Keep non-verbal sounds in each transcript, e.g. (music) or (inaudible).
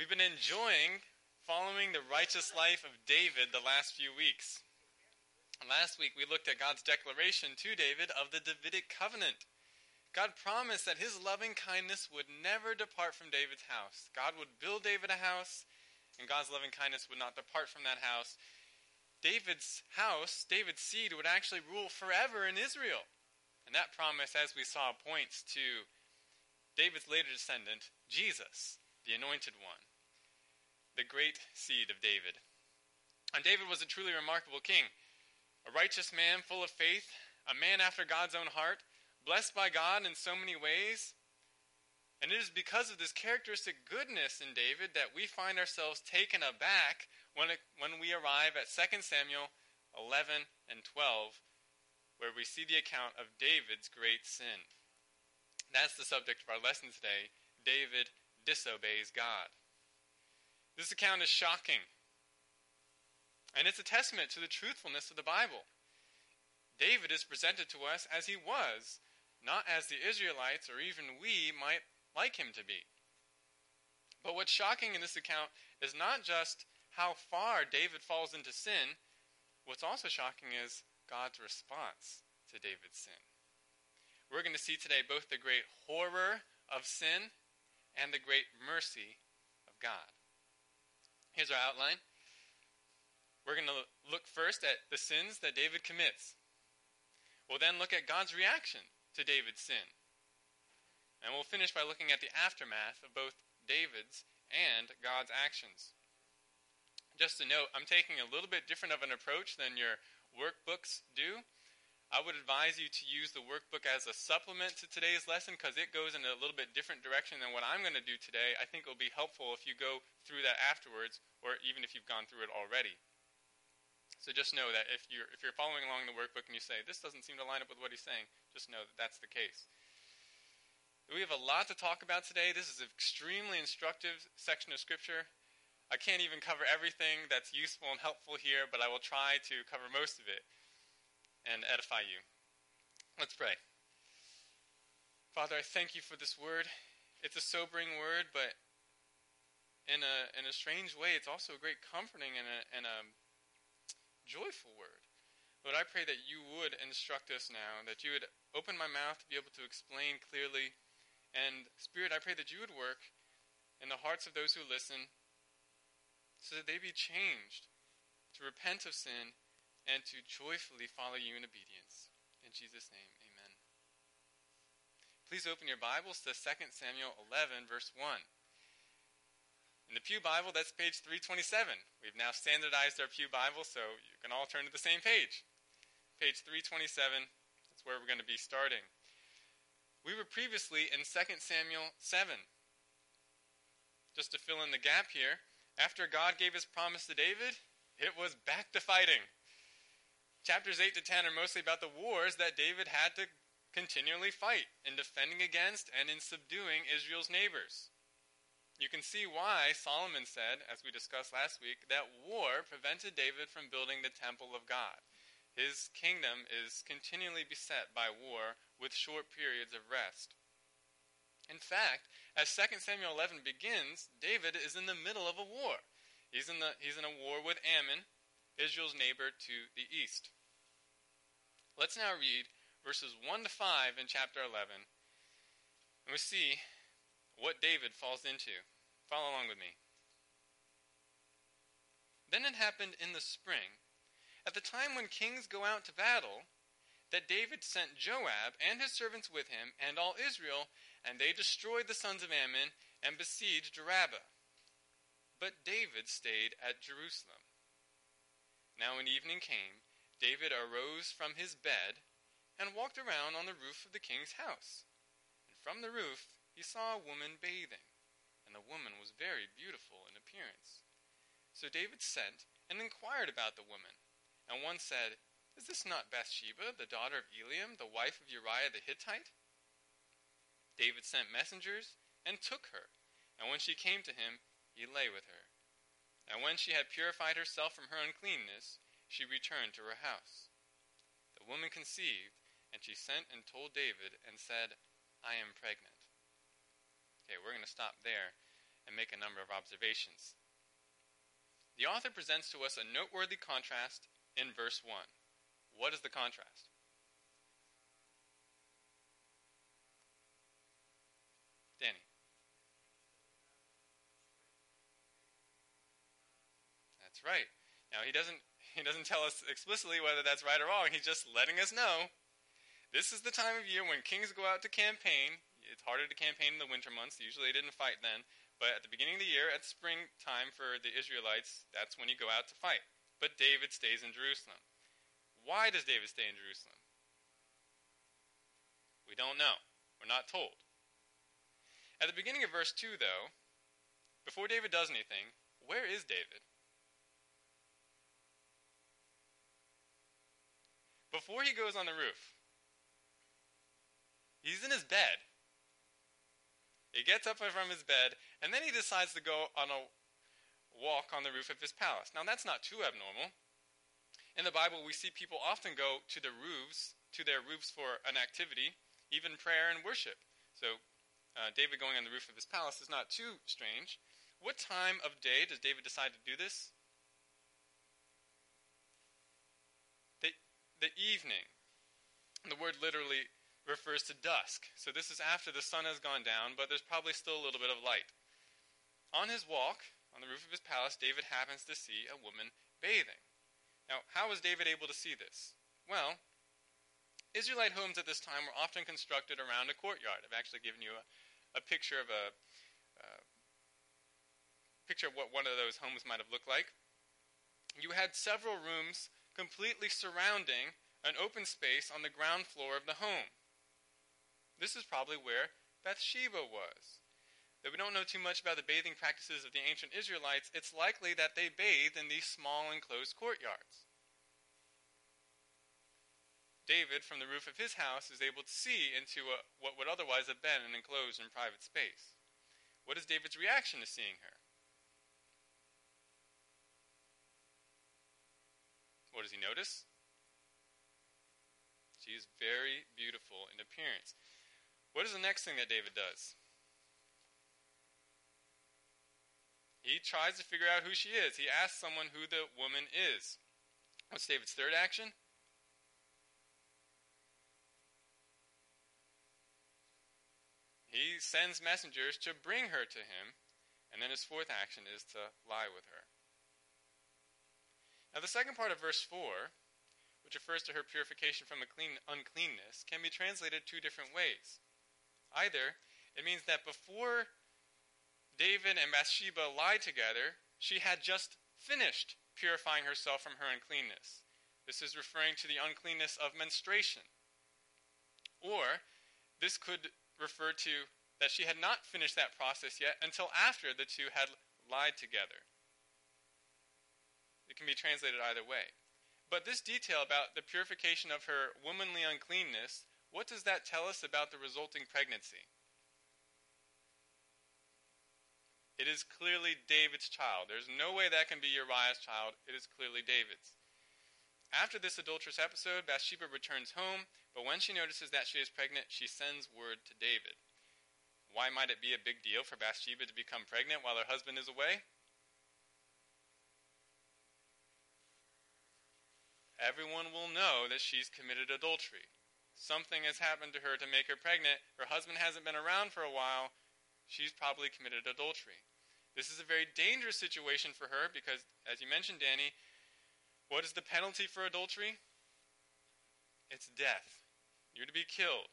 We've been enjoying following the righteous life of David the last few weeks. Last week we looked at God's declaration to David of the Davidic covenant. God promised that his loving kindness would never depart from David's house. God would build David a house, and God's loving kindness would not depart from that house. David's house, David's seed, would actually rule forever in Israel. And that promise, as we saw, points to David's later descendant, Jesus, the anointed one, the great seed of David. And David was a truly remarkable king, a righteous man full of faith, a man after God's own heart, blessed by God in so many ways. And it is because of this characteristic goodness in David that we find ourselves taken aback when, it, when we arrive at 2 Samuel 11 and 12, where we see the account of David's great sin. That's the subject of our lesson today. David disobeys God. This account is shocking. And it's a testament to the truthfulness of the Bible. David is presented to us as he was, not as the Israelites or even we might like him to be. But what's shocking in this account is not just how far David falls into sin, what's also shocking is God's response to David's sin. We're going to see today both the great horror of sin and the great mercy of God. Here's our outline. We're going to look first at the sins that David commits. We'll then look at God's reaction to David's sin. And we'll finish by looking at the aftermath of both David's and God's actions. Just a note, I'm taking a little bit different of an approach than your workbooks do. I would advise you to use the workbook as a supplement to today's lesson because it goes in a little bit different direction than what I'm going to do today. I think it will be helpful if you go through that afterwards or even if you've gone through it already. So just know that if you're, if you're following along the workbook and you say, this doesn't seem to line up with what he's saying, just know that that's the case. We have a lot to talk about today. This is an extremely instructive section of Scripture. I can't even cover everything that's useful and helpful here, but I will try to cover most of it and edify you. Let's pray. Father, I thank you for this word. It's a sobering word, but in a in a strange way, it's also a great comforting and a and a joyful word. Lord, I pray that you would instruct us now, that you would open my mouth to be able to explain clearly. And Spirit, I pray that you would work in the hearts of those who listen so that they be changed to repent of sin and to joyfully follow you in obedience. In Jesus' name, amen. Please open your Bibles to 2 Samuel 11, verse 1. In the Pew Bible, that's page 327. We've now standardized our Pew Bible, so you can all turn to the same page. Page 327, that's where we're going to be starting. We were previously in 2 Samuel 7. Just to fill in the gap here, after God gave his promise to David, it was back to fighting. Chapters 8 to 10 are mostly about the wars that David had to continually fight in defending against and in subduing Israel's neighbors. You can see why Solomon said, as we discussed last week, that war prevented David from building the temple of God. His kingdom is continually beset by war with short periods of rest. In fact, as 2 Samuel 11 begins, David is in the middle of a war. He's in, the, he's in a war with Ammon, Israel's neighbor to the east. Let's now read verses 1 to 5 in chapter 11, and we see what David falls into. Follow along with me. Then it happened in the spring, at the time when kings go out to battle, that David sent Joab and his servants with him and all Israel, and they destroyed the sons of Ammon and besieged Rabbah. But David stayed at Jerusalem. Now, when evening came, David arose from his bed and walked around on the roof of the king's house. And from the roof he saw a woman bathing, and the woman was very beautiful in appearance. So David sent and inquired about the woman. And one said, Is this not Bathsheba, the daughter of Eliam, the wife of Uriah the Hittite? David sent messengers and took her, and when she came to him, he lay with her. And when she had purified herself from her uncleanness, she returned to her house. The woman conceived, and she sent and told David and said, I am pregnant. Okay, we're going to stop there. and make a number of observations. The author presents to us a noteworthy contrast in verse 1. What is the contrast? Danny. Right. Now he doesn't (laughs) he doesn't tell us explicitly whether that's right or wrong. He's just letting us know. This is the time of year when kings go out to campaign. It's harder to campaign in the winter months. Usually they didn't fight then. But at the beginning of the year, at springtime for the Israelites, that's when you go out to fight. But David stays in Jerusalem. Why does David stay in Jerusalem? We don't know. We're not told. At the beginning of verse 2, though, before David does anything, where is David? Before he goes on the roof, He's in his bed. He gets up from his bed, and then he decides to go on a walk on the roof of his palace. Now, that's not too abnormal. In the Bible, we see people often go to the roofs, to their roofs for an activity, even prayer and worship. So, uh, David going on the roof of his palace is not too strange. What time of day does David decide to do this? The, evening. The word literally refers to dusk. So this is after the sun has gone down, but there's probably still a little bit of light. On his walk, on the roof of his palace, David happens to see a woman bathing. Now, how was David able to see this? Well, Israelite homes at this time were often constructed around a courtyard. I've actually given you a, a picture of a uh, picture of what one of those homes might have looked like. You had several rooms completely surrounding an open space on the ground floor of the home. This is probably where Bathsheba was. Though we don't know too much about the bathing practices of the ancient Israelites, it's likely that they bathed in these small enclosed courtyards. David, from the roof of his house, is able to see into a, what would otherwise have been an enclosed and private space. What is David's reaction to seeing her? What does he notice? She is very beautiful in appearance. What is the next thing that David does? He tries to figure out who she is. He asks someone who the woman is. What's David's third action? He sends messengers to bring her to him, and then his fourth action is to lie with her. Now, the second part of verse 4, which refers to her purification from uncleanness, can be translated two different ways. Either it means that before David and Bathsheba lied together, she had just finished purifying herself from her uncleanness. This is referring to the uncleanness of menstruation. Or this could refer to that she had not finished that process yet until after the two had lied together. Can be translated either way. But this detail about the purification of her womanly uncleanness what does that tell us about the resulting pregnancy? It is clearly David's child. There's no way that can be Uriah's child. It is clearly David's. After this adulterous episode, Bathsheba returns home, but when she notices that she is pregnant, she sends word to David. Why might it be a big deal for Bathsheba to become pregnant while her husband is away? Everyone will know that she's committed adultery. Something has happened to her to make her pregnant. Her husband hasn't been around for a while. She's probably committed adultery. This is a very dangerous situation for her because, as you mentioned, Danny, what is the penalty for adultery? It's death. You're to be killed.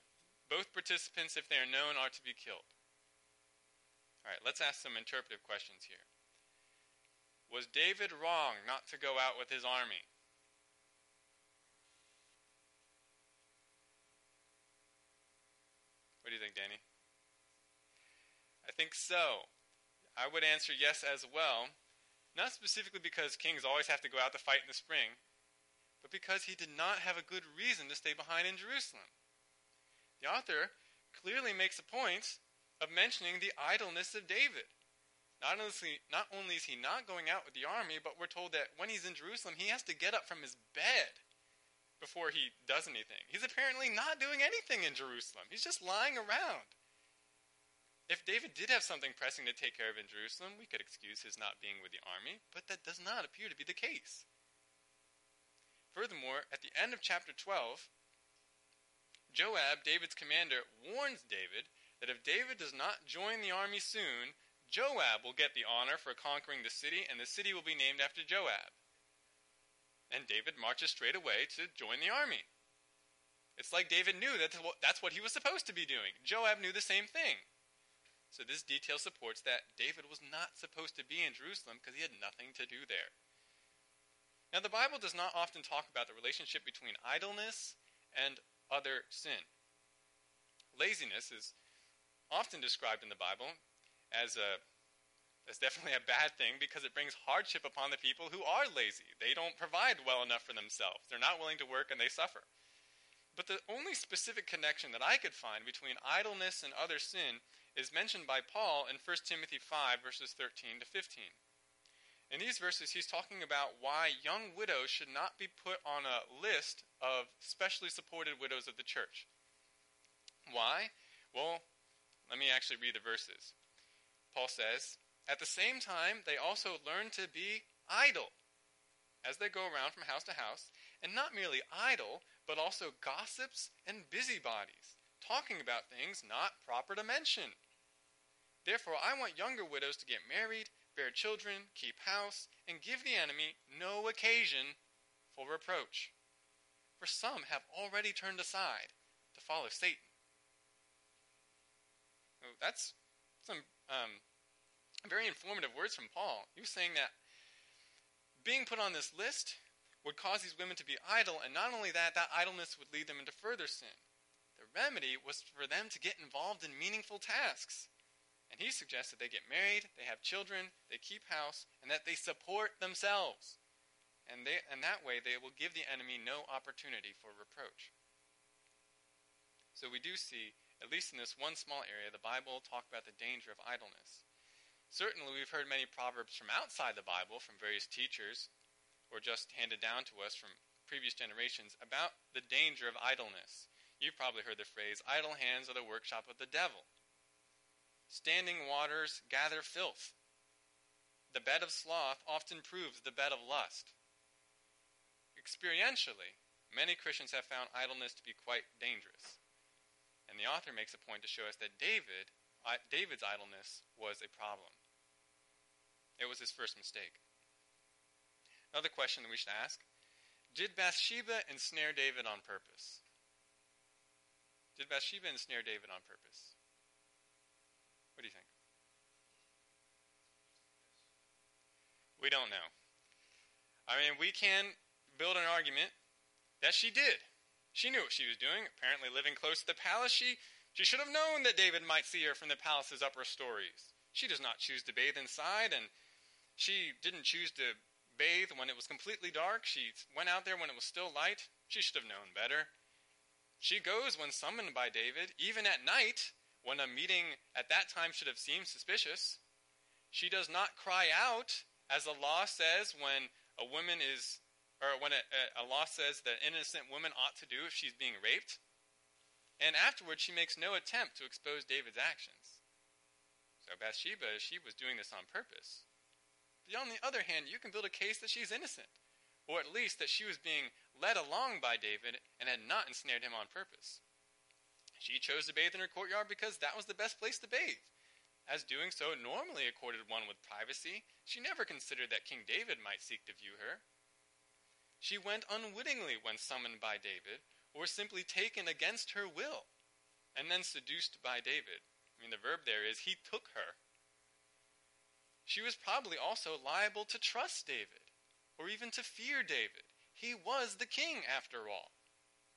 Both participants, if they are known, are to be killed. All right, let's ask some interpretive questions here. Was David wrong not to go out with his army? What do you think, Danny? I think so. I would answer yes as well. Not specifically because kings always have to go out to fight in the spring, but because he did not have a good reason to stay behind in Jerusalem. The author clearly makes a point of mentioning the idleness of David. Not only, not only is he not going out with the army, but we're told that when he's in Jerusalem, he has to get up from his bed before he does anything. He's apparently not doing anything in Jerusalem. He's just lying around. If David did have something pressing to take care of in Jerusalem, we could excuse his not being with the army, but that does not appear to be the case. Furthermore, at the end of chapter 12, Joab, David's commander, warns David that if David does not join the army soon, Joab will get the honor for conquering the city, and the city will be named after Joab. And David marches straight away to join the army. It's like David knew that that's what he was supposed to be doing. Joab knew the same thing. So this detail supports that David was not supposed to be in Jerusalem because he had nothing to do there. Now, the Bible does not often talk about the relationship between idleness and other sin. Laziness is often described in the Bible as a as definitely a bad thing because it brings hardship upon the people who are lazy. They don't provide well enough for themselves. They're not willing to work and they suffer. But the only specific connection that I could find between idleness and other sin is mentioned by Paul in 1 Timothy 5, verses 13 to 15. In these verses, he's talking about why young widows should not be put on a list of specially supported widows of the church. Why? Well, let me actually read the verses. Paul says, At the same time, they also learn to be idle as they go around from house to house, and not merely idle, but also gossips and busybodies, talking about things not proper to mention. Therefore, I want younger widows to get married bear children, keep house, and give the enemy no occasion for reproach. For some have already turned aside to follow Satan. Oh, that's some um, very informative words from Paul. He was saying that being put on this list would cause these women to be idle, and not only that, that idleness would lead them into further sin. The remedy was for them to get involved in meaningful tasks. And he suggests that they get married, they have children, they keep house, and that they support themselves. And, they, and that way they will give the enemy no opportunity for reproach. So we do see, at least in this one small area, the Bible talk about the danger of idleness. Certainly, we've heard many proverbs from outside the Bible, from various teachers, or just handed down to us from previous generations, about the danger of idleness. You've probably heard the phrase, idle hands are the workshop of the devil. Standing waters gather filth. The bed of sloth often proves the bed of lust. Experientially, many Christians have found idleness to be quite dangerous. And the author makes a point to show us that David, David's idleness was a problem. It was his first mistake. Another question that we should ask Did Bathsheba ensnare David on purpose? Did Bathsheba ensnare David on purpose? What do you think? We don't know. I mean, we can build an argument that she did. She knew what she was doing. Apparently, living close to the palace, she, she should have known that David might see her from the palace's upper stories. She does not choose to bathe inside, and she didn't choose to bathe when it was completely dark. She went out there when it was still light. She should have known better. She goes when summoned by David, even at night, when a meeting at that time should have seemed suspicious. She does not cry out, as the law says when a woman is, or when a, a law says that innocent woman ought to do if she's being raped. And afterwards, she makes no attempt to expose David's actions. So Bathsheba, she was doing this on purpose. But on the other hand, you can build a case that she's innocent, or at least that she was being led along by David and had not ensnared him on purpose. She chose to bathe in her courtyard because that was the best place to bathe. As doing so normally accorded one with privacy, she never considered that King David might seek to view her. She went unwittingly when summoned by David, or simply taken against her will, and then seduced by David. I mean, the verb there is he took her. She was probably also liable to trust David, or even to fear David. He was the king, after all.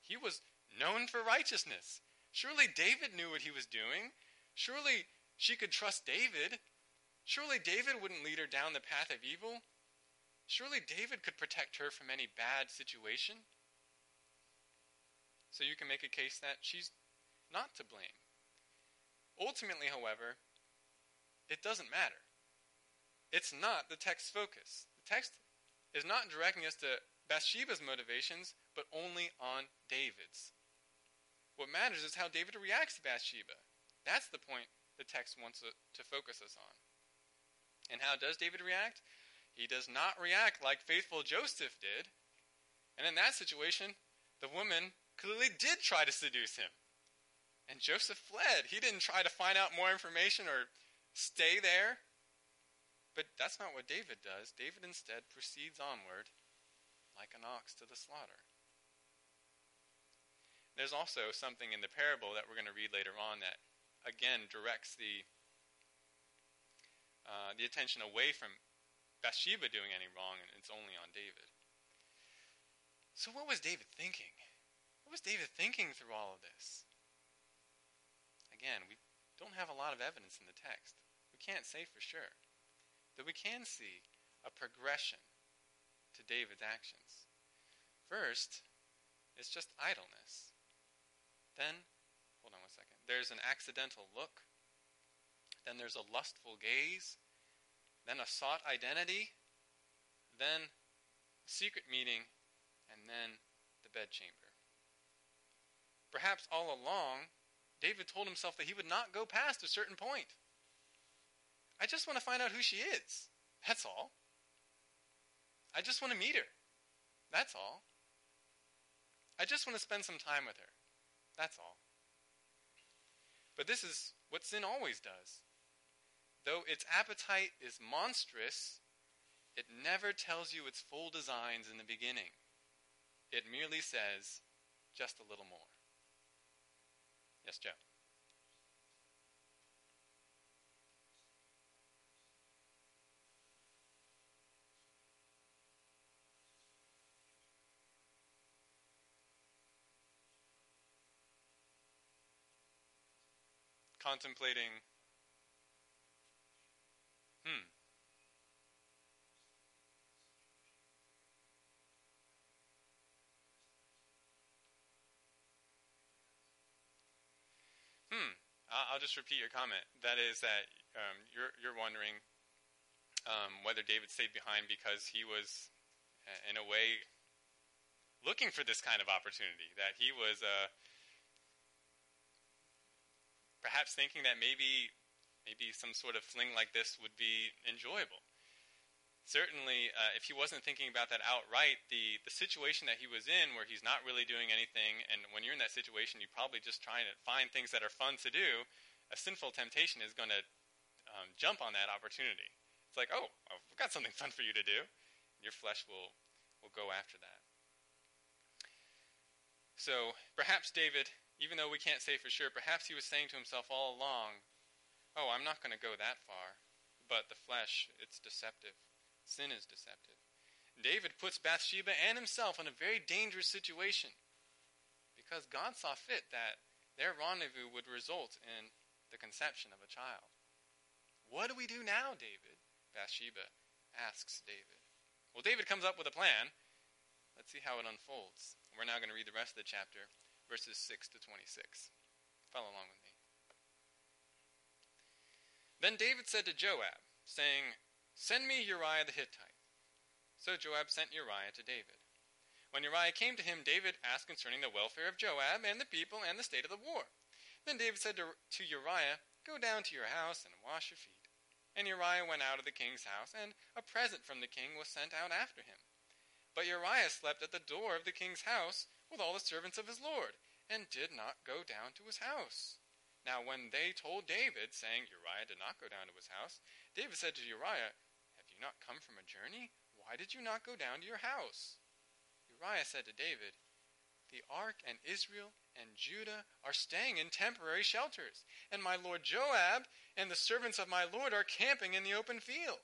He was known for righteousness. Surely David knew what he was doing. Surely she could trust David. Surely David wouldn't lead her down the path of evil. Surely David could protect her from any bad situation. So you can make a case that she's not to blame. Ultimately, however, it doesn't matter. It's not the text's focus. The text is not directing us to Bathsheba's motivations, but only on David's. What matters is how David reacts to Bathsheba. That's the point the text wants to focus us on. And how does David react? He does not react like faithful Joseph did. And in that situation, the woman clearly did try to seduce him. And Joseph fled. He didn't try to find out more information or stay there. But that's not what David does. David instead proceeds onward like an ox to the slaughter. There's also something in the parable that we're going to read later on that, again, directs the uh, the attention away from Bathsheba doing any wrong, and it's only on David. So, what was David thinking? What was David thinking through all of this? Again, we don't have a lot of evidence in the text. We can't say for sure. But we can see a progression to David's actions. First, it's just idleness. Then, hold on one second, there's an accidental look. Then there's a lustful gaze. Then a sought identity. Then secret meeting. And then the bedchamber. Perhaps all along, David told himself that he would not go past a certain point. I just want to find out who she is. That's all. I just want to meet her. That's all. I just want to spend some time with her. That's all. But this is what sin always does. Though its appetite is monstrous, it never tells you its full designs in the beginning. It merely says, just a little more. Yes, Joe. Contemplating, hmm, Hmm. I'll just repeat your comment. That is that um, you're you're wondering um, whether David stayed behind because he was, in a way, looking for this kind of opportunity. That he was uh, perhaps thinking that maybe maybe some sort of fling like this would be enjoyable. Certainly, uh, if he wasn't thinking about that outright, the, the situation that he was in, where he's not really doing anything, and when you're in that situation, you're probably just trying to find things that are fun to do, a sinful temptation is going to um, jump on that opportunity. It's like, oh, I've got something fun for you to do. Your flesh will, will go after that. So perhaps David even though we can't say for sure, perhaps he was saying to himself all along, Oh, I'm not going to go that far. But the flesh, it's deceptive. Sin is deceptive. David puts Bathsheba and himself in a very dangerous situation because God saw fit that their rendezvous would result in the conception of a child. What do we do now, David? Bathsheba asks David. Well, David comes up with a plan. Let's see how it unfolds. We're now going to read the rest of the chapter verses 6 to 26. Follow along with me. Then David said to Joab, saying, Send me Uriah the Hittite. So Joab sent Uriah to David. When Uriah came to him, David asked concerning the welfare of Joab and the people and the state of the war. Then David said to, to Uriah, Go down to your house and wash your feet. And Uriah went out of the king's house, and a present from the king was sent out after him. But Uriah slept at the door of the king's house, with all the servants of his lord, and did not go down to his house. Now, when they told David, saying Uriah did not go down to his house, David said to Uriah, Have you not come from a journey? Why did you not go down to your house? Uriah said to David, The ark and Israel and Judah are staying in temporary shelters, and my lord Joab and the servants of my lord are camping in the open field.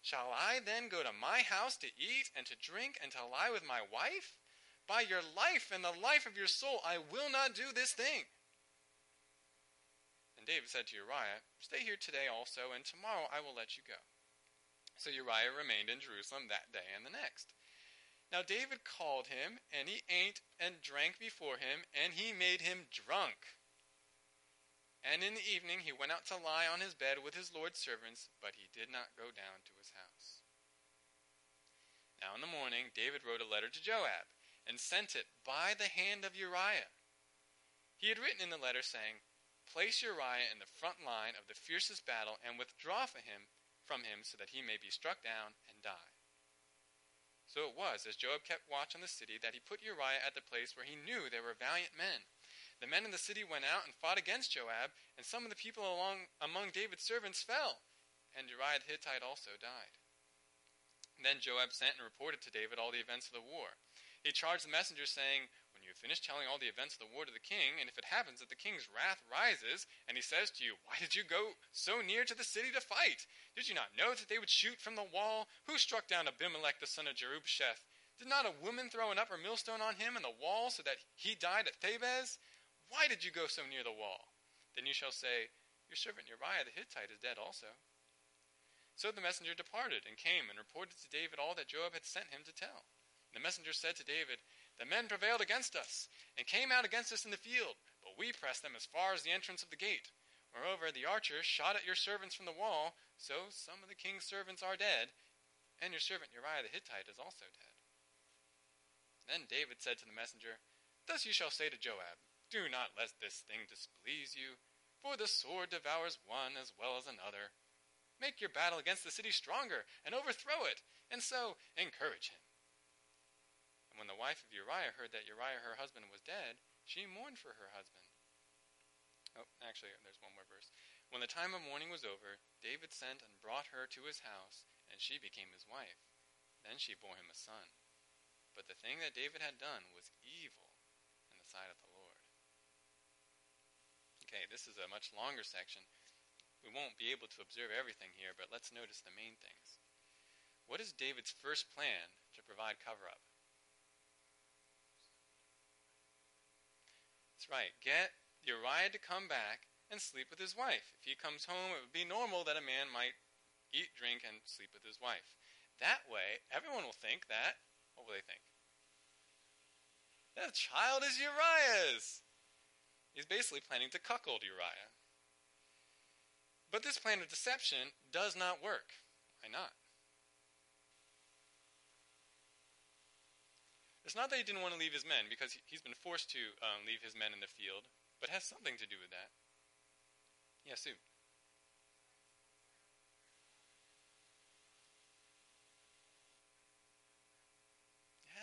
Shall I then go to my house to eat and to drink and to lie with my wife? By your life and the life of your soul, I will not do this thing. And David said to Uriah, Stay here today also, and tomorrow I will let you go. So Uriah remained in Jerusalem that day and the next. Now David called him, and he ate and drank before him, and he made him drunk. And in the evening he went out to lie on his bed with his Lord's servants, but he did not go down to his house. Now in the morning David wrote a letter to Joab and sent it by the hand of Uriah. He had written in the letter saying, place Uriah in the front line of the fiercest battle and withdraw from him, from him so that he may be struck down and die. So it was, as Joab kept watch on the city, that he put Uriah at the place where he knew there were valiant men. The men in the city went out and fought against Joab, and some of the people along, among David's servants fell, and Uriah the Hittite also died. Then Joab sent and reported to David all the events of the war. He charged the messenger, saying, When you have finished telling all the events of the war to the king, and if it happens that the king's wrath rises, and he says to you, Why did you go so near to the city to fight? Did you not know that they would shoot from the wall? Who struck down Abimelech the son of Jerubbesheth? Did not a woman throw an upper millstone on him in the wall so that he died at Thebez? Why did you go so near the wall? Then you shall say, Your servant Uriah the Hittite is dead also. So the messenger departed and came and reported to David all that Joab had sent him to tell. The messenger said to David, The men prevailed against us, and came out against us in the field, but we pressed them as far as the entrance of the gate. Moreover, the archers shot at your servants from the wall, so some of the king's servants are dead, and your servant Uriah the Hittite is also dead. Then David said to the messenger, Thus you shall say to Joab, Do not let this thing displease you, for the sword devours one as well as another. Make your battle against the city stronger, and overthrow it, and so encourage him. And when the wife of Uriah heard that Uriah her husband was dead, she mourned for her husband. Oh, actually, there's one more verse. When the time of mourning was over, David sent and brought her to his house, and she became his wife. Then she bore him a son. But the thing that David had done was evil in the sight of the Lord. Okay, this is a much longer section. We won't be able to observe everything here, but let's notice the main things. What is David's first plan to provide cover up? That's right. Get Uriah to come back and sleep with his wife. If he comes home, it would be normal that a man might eat, drink, and sleep with his wife. That way, everyone will think that. What will they think? That child is Uriah's. He's basically planning to cuckold Uriah. But this plan of deception does not work. Why not? It's not that he didn't want to leave his men, because he's been forced to um, leave his men in the field, but has something to do with that. Yeah, Sue.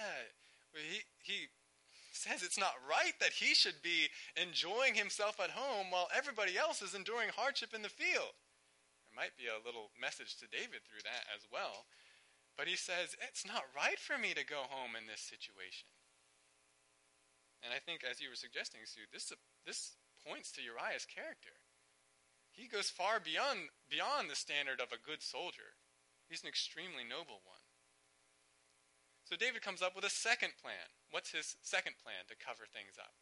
Yeah, he he says it's not right that he should be enjoying himself at home while everybody else is enduring hardship in the field. There might be a little message to David through that as well. But he says, It's not right for me to go home in this situation. And I think, as you were suggesting, Sue, this, this points to Uriah's character. He goes far beyond, beyond the standard of a good soldier. He's an extremely noble one. So David comes up with a second plan. What's his second plan to cover things up?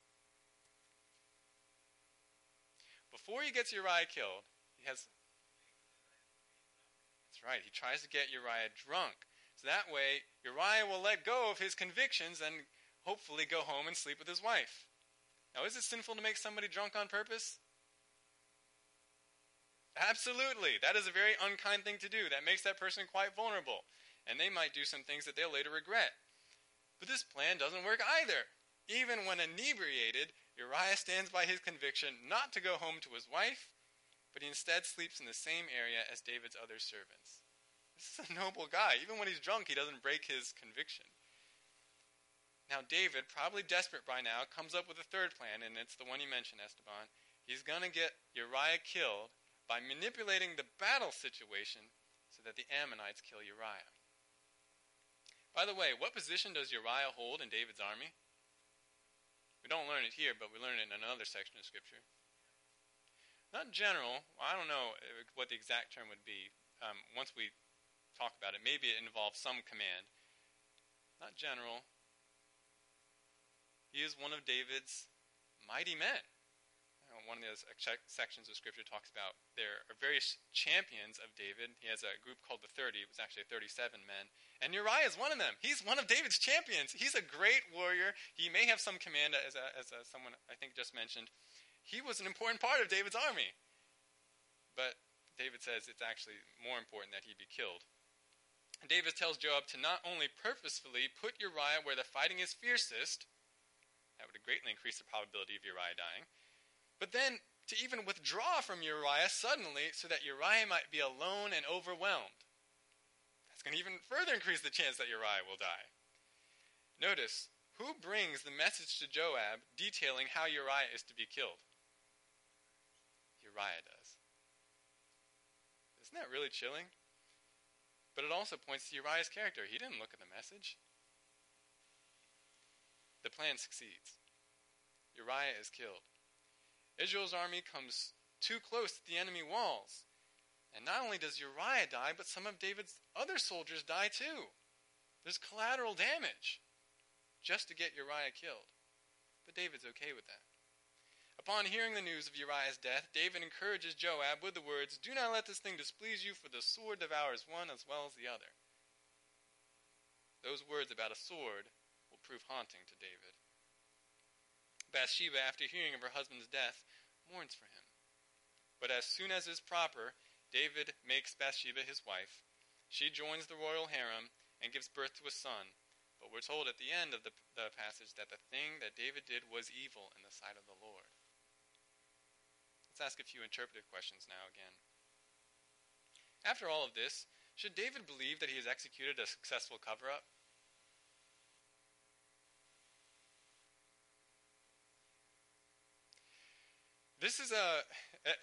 Before he gets Uriah killed, he has. That's right, he tries to get Uriah drunk. So that way, Uriah will let go of his convictions and hopefully go home and sleep with his wife. Now, is it sinful to make somebody drunk on purpose? Absolutely. That is a very unkind thing to do. That makes that person quite vulnerable and they might do some things that they'll later regret. But this plan doesn't work either. Even when inebriated, Uriah stands by his conviction not to go home to his wife, but he instead sleeps in the same area as David's other servants. This is a noble guy. Even when he's drunk, he doesn't break his conviction. Now, David, probably desperate by now, comes up with a third plan, and it's the one you mentioned, Esteban. He's going to get Uriah killed by manipulating the battle situation so that the Ammonites kill Uriah. By the way, what position does Uriah hold in David's army? We don't learn it here, but we learn it in another section of Scripture. Not general. I don't know uh, what the exact term would be. Um, once we talk about it, maybe it involves some command. Not general. He is one of David's mighty men uh, one of those sections of Scripture talks about there are various champions of David. He has a group called the 30. It was actually 37 men. And Uriah is one of them. He's one of David's champions. He's a great warrior. He may have some command, as, a, as a, someone I think just mentioned. He was an important part of David's army. But David says it's actually more important that he be killed. David tells Joab to not only purposefully put Uriah where the fighting is fiercest, that would greatly increase the probability of Uriah dying, but then to even withdraw from Uriah suddenly so that Uriah might be alone and overwhelmed. That's going to even further increase the chance that Uriah will die. Notice, who brings the message to Joab detailing how Uriah is to be killed? Uriah does. Isn't that really chilling? But it also points to Uriah's character. He didn't look at the message. The plan succeeds. Uriah is killed. Israel's army comes too close to the enemy walls. And not only does Uriah die, but some of David's other soldiers die too. There's collateral damage just to get Uriah killed. But David's okay with that. Upon hearing the news of Uriah's death, David encourages Joab with the words, Do not let this thing displease you, for the sword devours one as well as the other. Those words about a sword will prove haunting to David. Bathsheba, after hearing of her husband's death, mourns for him. But as soon as is proper, David makes Bathsheba his wife. She joins the royal harem and gives birth to a son, but we're told at the end of the, the passage that the thing that David did was evil in the sight of the Lord. Let's ask a few interpretive questions now again. After all of this, should David believe that he has executed a successful cover up? This is a.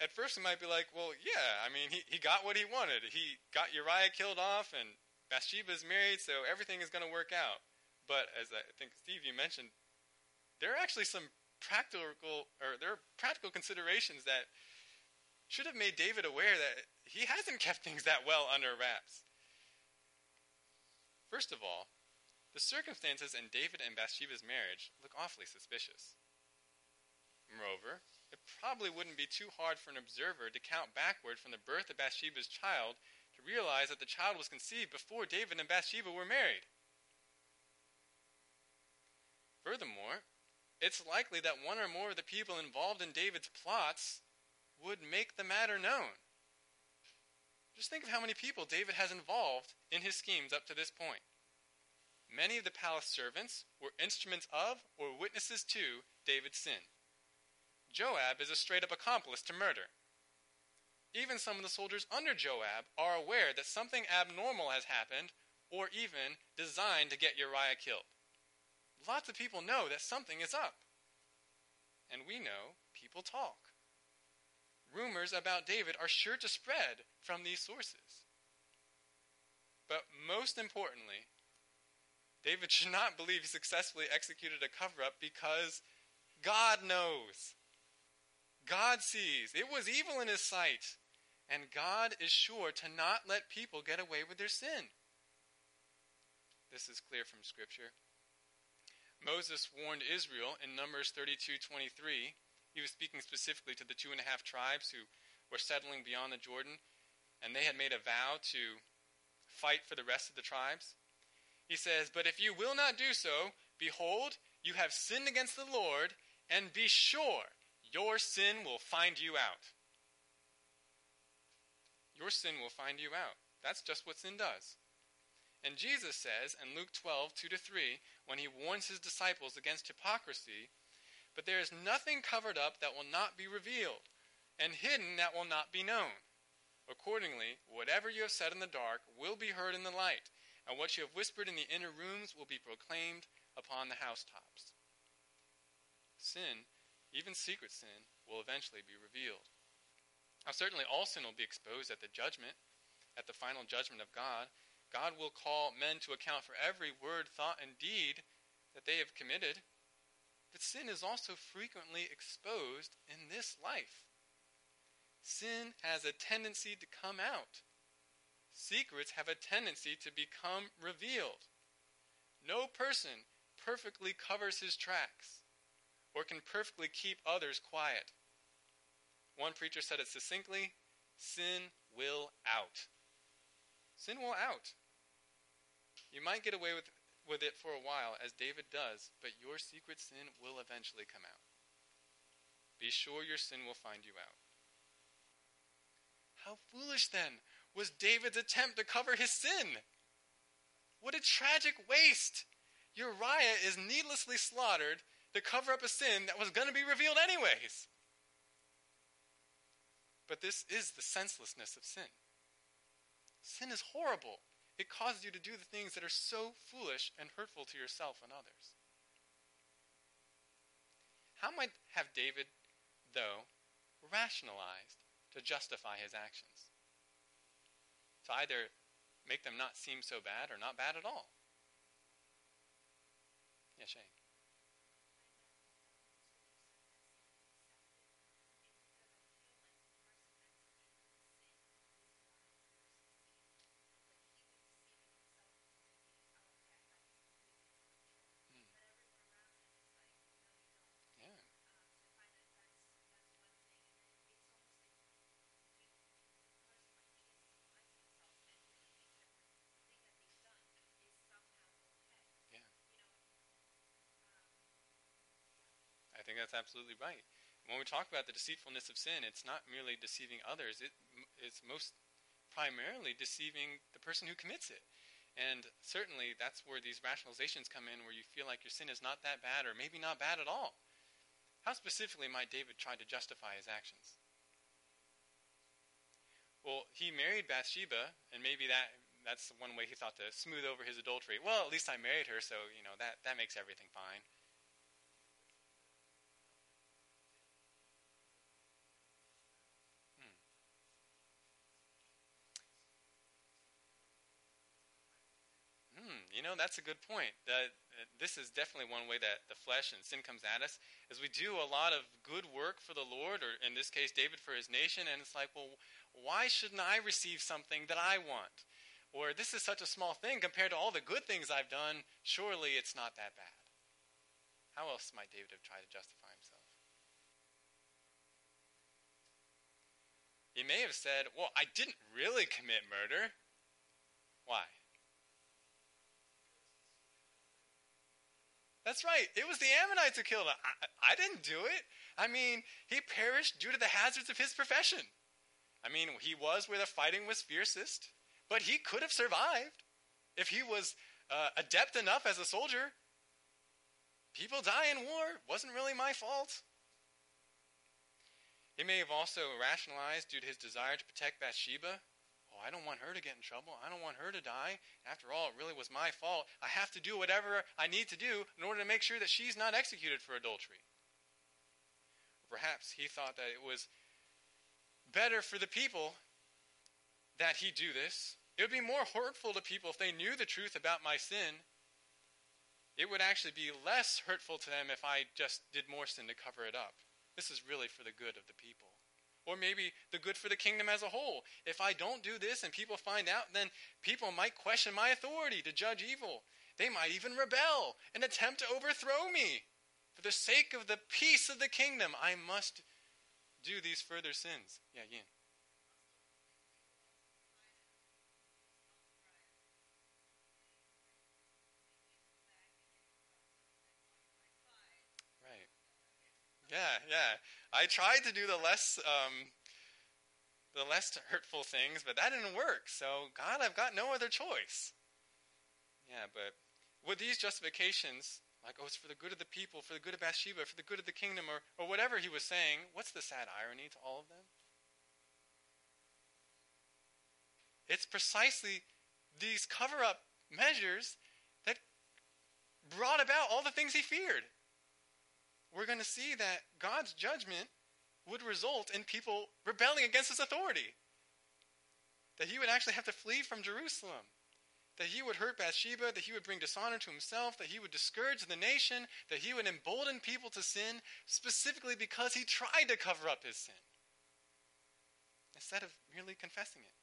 At first, it might be like, well, yeah, I mean, he, he got what he wanted. He got Uriah killed off, and Bathsheba is married, so everything is going to work out. But as I think Steve you mentioned, there are actually some practical or there are practical considerations that should have made David aware that he hasn't kept things that well under wraps. First of all, the circumstances in David and Bathsheba's marriage look awfully suspicious. Moreover, it probably wouldn't be too hard for an observer to count backward from the birth of Bathsheba's child to realize that the child was conceived before David and Bathsheba were married. Furthermore, it's likely that one or more of the people involved in David's plots would make the matter known. Just think of how many people David has involved in his schemes up to this point. Many of the palace servants were instruments of or witnesses to David's sin. Joab is a straight up accomplice to murder. Even some of the soldiers under Joab are aware that something abnormal has happened or even designed to get Uriah killed. Lots of people know that something is up. And we know people talk. Rumors about David are sure to spread from these sources. But most importantly, David should not believe he successfully executed a cover up because God knows. God sees. It was evil in his sight. And God is sure to not let people get away with their sin. This is clear from Scripture. Moses warned Israel in Numbers 32:23. He was speaking specifically to the two and a half tribes who were settling beyond the Jordan, and they had made a vow to fight for the rest of the tribes. He says, But if you will not do so, behold, you have sinned against the Lord, and be sure your sin will find you out. Your sin will find you out. That's just what sin does. And Jesus says in Luke 12, 2 to 3, when he warns his disciples against hypocrisy, But there is nothing covered up that will not be revealed, and hidden that will not be known. Accordingly, whatever you have said in the dark will be heard in the light, and what you have whispered in the inner rooms will be proclaimed upon the housetops. Sin, even secret sin, will eventually be revealed. Now, certainly all sin will be exposed at the judgment, at the final judgment of God, God will call men to account for every word, thought, and deed that they have committed. But sin is also frequently exposed in this life. Sin has a tendency to come out. Secrets have a tendency to become revealed. No person perfectly covers his tracks or can perfectly keep others quiet. One preacher said it succinctly sin will out. Sin will out. You might get away with, with it for a while, as David does, but your secret sin will eventually come out. Be sure your sin will find you out. How foolish, then, was David's attempt to cover his sin? What a tragic waste! Uriah is needlessly slaughtered to cover up a sin that was going to be revealed anyways. But this is the senselessness of sin. Sin is horrible. It causes you to do the things that are so foolish and hurtful to yourself and others. How might have David, though, rationalized to justify his actions? To either make them not seem so bad or not bad at all. Yeah, Shane. Think that's absolutely right. When we talk about the deceitfulness of sin, it's not merely deceiving others, it, it's most primarily deceiving the person who commits it. And certainly that's where these rationalizations come in, where you feel like your sin is not that bad or maybe not bad at all. How specifically might David try to justify his actions? Well, he married Bathsheba, and maybe that that's one way he thought to smooth over his adultery. Well, at least I married her, so you know that that makes everything fine. You know, that's a good point. That uh, this is definitely one way that the flesh and sin comes at us, is we do a lot of good work for the Lord, or in this case, David for his nation, and it's like, well, why shouldn't I receive something that I want? Or this is such a small thing compared to all the good things I've done. Surely it's not that bad. How else might David have tried to justify himself? He may have said, Well, I didn't really commit murder. Why? That's right. It was the Ammonites who killed him. I, I, didn't do it. I mean, he perished due to the hazards of his profession. I mean, he was where the fighting was fiercest, but he could have survived if he was uh, adept enough as a soldier. People die in war. It wasn't really my fault. He may have also rationalized due to his desire to protect Bathsheba I don't want her to get in trouble. I don't want her to die. After all, it really was my fault. I have to do whatever I need to do in order to make sure that she's not executed for adultery. Perhaps he thought that it was better for the people that he do this. It would be more hurtful to people if they knew the truth about my sin. It would actually be less hurtful to them if I just did more sin to cover it up. This is really for the good of the people or maybe the good for the kingdom as a whole. If I don't do this and people find out, then people might question my authority to judge evil. They might even rebel and attempt to overthrow me. For the sake of the peace of the kingdom, I must do these further sins. Yeah, Yin. Right. Yeah, yeah. I tried to do the less um, the less hurtful things, but that didn't work. So God, I've got no other choice. Yeah, but with these justifications, like oh, it's for the good of the people, for the good of Bathsheba, for the good of the kingdom, or or whatever he was saying, what's the sad irony to all of them? It's precisely these cover up measures that brought about all the things he feared we're going to see that God's judgment would result in people rebelling against his authority. That he would actually have to flee from Jerusalem. That he would hurt Bathsheba, that he would bring dishonor to himself, that he would discourage the nation, that he would embolden people to sin specifically because he tried to cover up his sin instead of merely confessing it.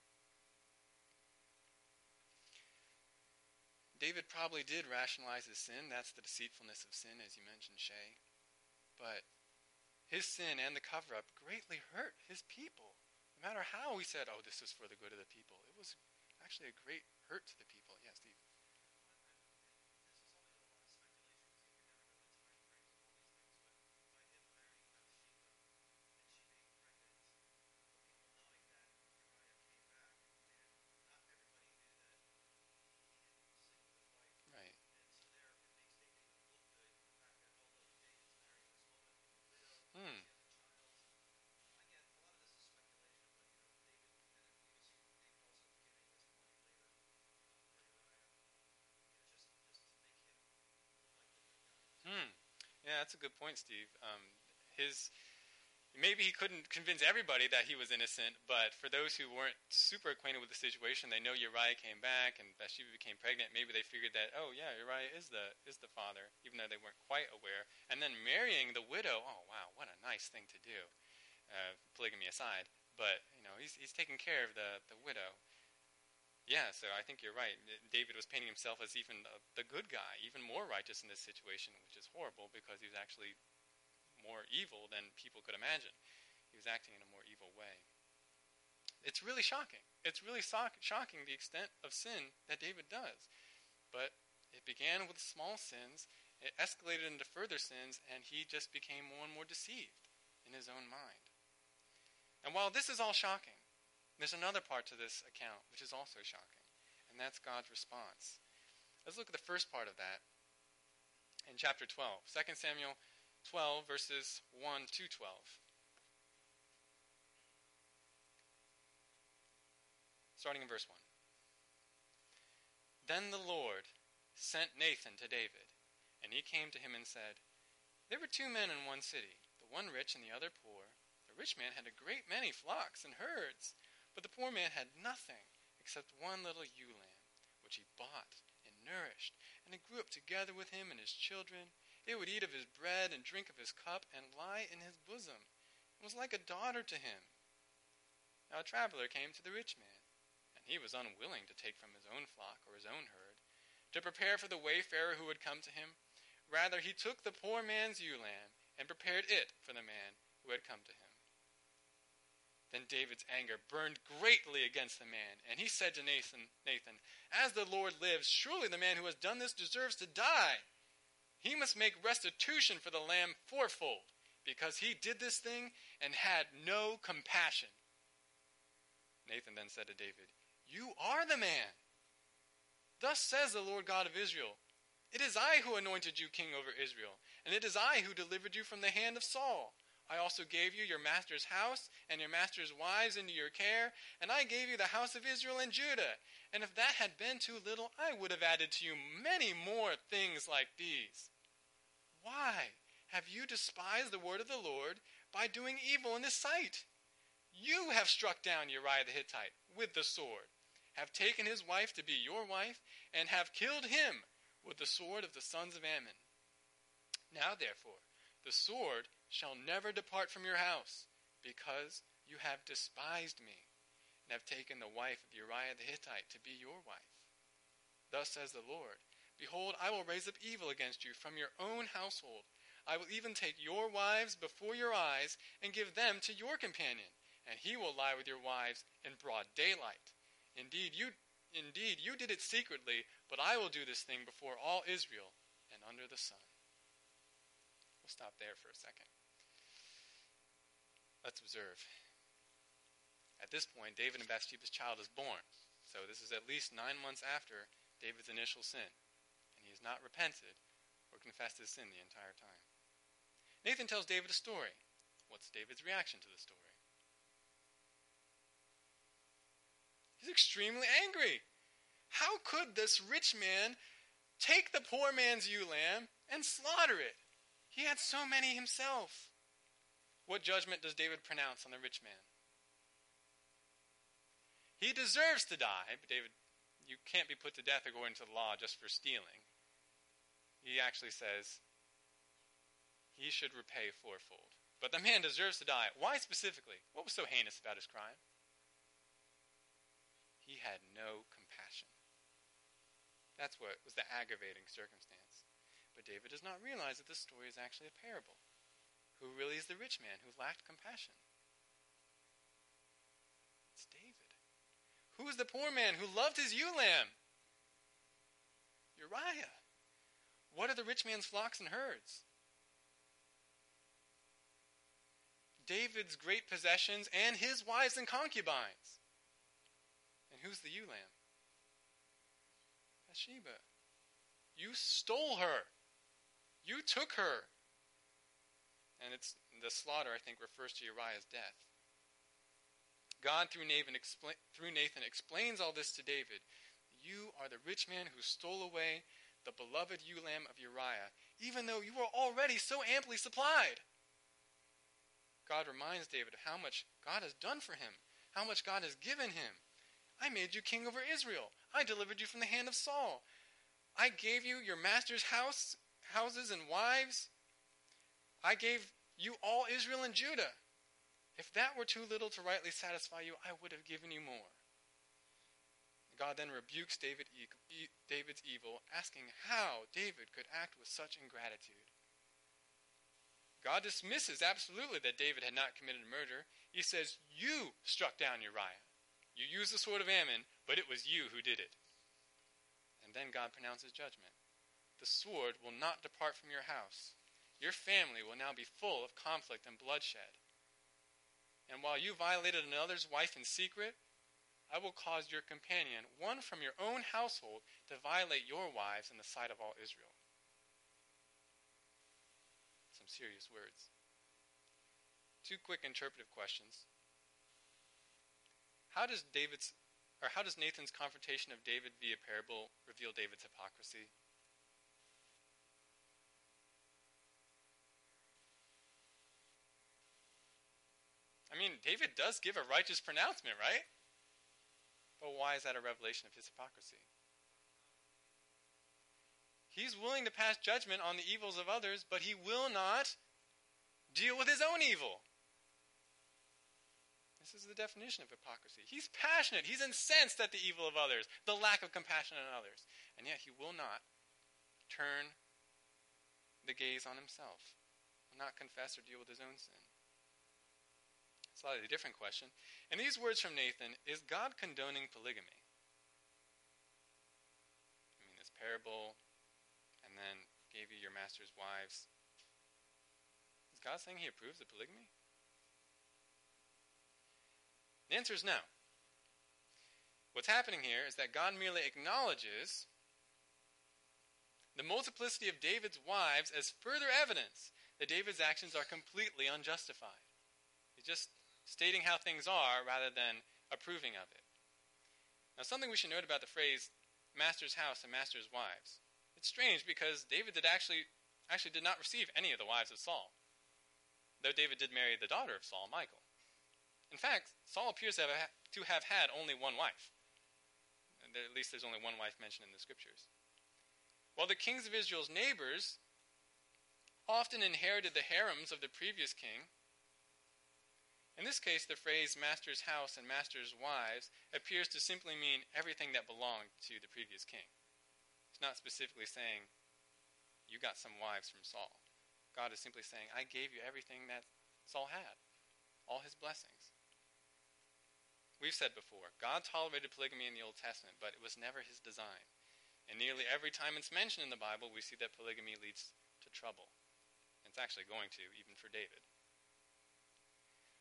David probably did rationalize his sin. That's the deceitfulness of sin, as you mentioned, Shay. But his sin and the cover up greatly hurt his people. No matter how he said, oh, this is for the good of the people, it was actually a great hurt to the people. That's a good point, Steve. Um, his maybe he couldn't convince everybody that he was innocent, but for those who weren't super acquainted with the situation, they know Uriah came back and Bathsheba became pregnant. Maybe they figured that, oh yeah, Uriah is the is the father, even though they weren't quite aware. And then marrying the widow, oh wow, what a nice thing to do. Uh, polygamy aside, but you know he's he's taking care of the the widow. Yeah, so I think you're right. David was painting himself as even the, good guy, even more righteous in this situation, which is horrible because he was actually more evil than people could imagine. He was acting in a more evil way. It's really shocking. It's really so- shocking the extent of sin that David does. But it began with small sins, it escalated into further sins, and he just became more and more deceived in his own mind. And while this is all shocking, there's another part to this account which is also shocking, and that's God's response. Let's look at the first part of that in chapter 12. 2 Samuel 12, verses 1 to 12. Starting in verse 1. Then the Lord sent Nathan to David, and he came to him and said, There were two men in one city, the one rich and the other poor. The rich man had a great many flocks and herds, but the poor man had nothing except one little ewe lamb, which he bought and nourished, and it grew up together with him and his children it would eat of his bread and drink of his cup and lie in his bosom. It was like a daughter to him. Now a traveler came to the rich man, and he was unwilling to take from his own flock or his own herd, to prepare for the wayfarer who would come to him. Rather, he took the poor man's ewe lamb and prepared it for the man who had come to him. Then David's anger burned greatly against the man, and he said to Nathan, Nathan, As the Lord lives, surely the man who has done this deserves to die he must make restitution for the lamb fourfold, because he did this thing and had no compassion. Nathan then said to David, You are the man. Thus says the Lord God of Israel It is I who anointed you king over Israel, and it is I who delivered you from the hand of Saul. I also gave you your master's house and your master's wives into your care, and I gave you the house of Israel and Judah. And if that had been too little, I would have added to you many more things like these. Why have you despised the word of the Lord by doing evil in his sight? You have struck down Uriah the Hittite with the sword, have taken his wife to be your wife, and have killed him with the sword of the sons of Ammon. Now, therefore, the sword shall never depart from your house, because you have despised me, and have taken the wife of Uriah the Hittite to be your wife. Thus says the Lord Behold, I will raise up evil against you from your own household. I will even take your wives before your eyes and give them to your companion, and he will lie with your wives in broad daylight. Indeed, you indeed you did it secretly, but I will do this thing before all Israel and under the sun. We'll stop there for a second. Let's observe. At this point, David and Bathsheba's child is born. So this is at least nine months after David's initial sin And he has not repented or confessed his sin the entire time. Nathan tells David a story. What's David's reaction to the story? He's extremely angry. How could this rich man take the poor man's ewe lamb and slaughter it? He had so many himself. What judgment does David pronounce on the rich man? He deserves to die, but David, you can't be put to death according to the law just for stealing he actually says he should repay fourfold. But the man deserves to die. Why specifically? What was so heinous about his crime? He had no compassion. That's what was the aggravating circumstance. But David does not realize that this story is actually a parable. Who really is the rich man who lacked compassion? It's David. Who is the poor man who loved his ewe lamb? Uriah. What are the rich man's flocks and herds? David's great possessions and his wives and concubines. And who's the ewe lamb? Bathsheba. You stole her. You took her. And it's the slaughter, I think, refers to Uriah's death. God, through Nathan, through Nathan, explains all this to David. You are the rich man who stole away the beloved ewe lamb of Uriah, even though you were already so amply supplied. God reminds David of how much God has done for him, how much God has given him. I made you king over Israel. I delivered you from the hand of Saul. I gave you your master's house, houses and wives. I gave you all Israel and Judah. If that were too little to rightly satisfy you, I would have given you more. God then rebukes David David's evil, asking how David could act with such ingratitude. God dismisses absolutely that David had not committed murder. He says, You struck down Uriah. You used the sword of Ammon, but it was you who did it. And then God pronounces judgment. The sword will not depart from your house. Your family will now be full of conflict and bloodshed. And while you violated another's wife in secret, I will cause your companion, one from your own household, to violate your wives in the sight of all Israel. Some serious words. Two quick interpretive questions. How does David's or how does Nathan's confrontation of David via parable reveal David's hypocrisy? I mean, David does give a righteous pronouncement, right? But why is that a revelation of his hypocrisy? He's willing to pass judgment on the evils of others, but he will not deal with his own evil. This is the definition of hypocrisy. He's passionate. He's incensed at the evil of others, the lack of compassion on others. And yet he will not turn the gaze on himself, will not confess or deal with his own sin slightly different question. And these words from Nathan is God condoning polygamy? I mean, this parable, and then gave you your master's wives. Is God saying he approves of polygamy? The answer is no. What's happening here is that God merely acknowledges the multiplicity of David's wives as further evidence that David's actions are completely unjustified. He just stating how things are rather than approving of it. Now, something we should note about the phrase master's house and master's wives. It's strange because David did actually actually did not receive any of the wives of Saul, though David did marry the daughter of Saul, Michal. In fact, Saul appears to have, to have had only one wife. At least there's only one wife mentioned in the scriptures. While the kings of Israel's neighbors often inherited the harems of the previous king, in this case, the phrase master's house and master's wives appears to simply mean everything that belonged to the previous king. It's not specifically saying, you got some wives from Saul. God is simply saying, I gave you everything that Saul had, all his blessings. We've said before, God tolerated polygamy in the Old Testament, but it was never his design. And nearly every time it's mentioned in the Bible, we see that polygamy leads to trouble. It's actually going to, even for David.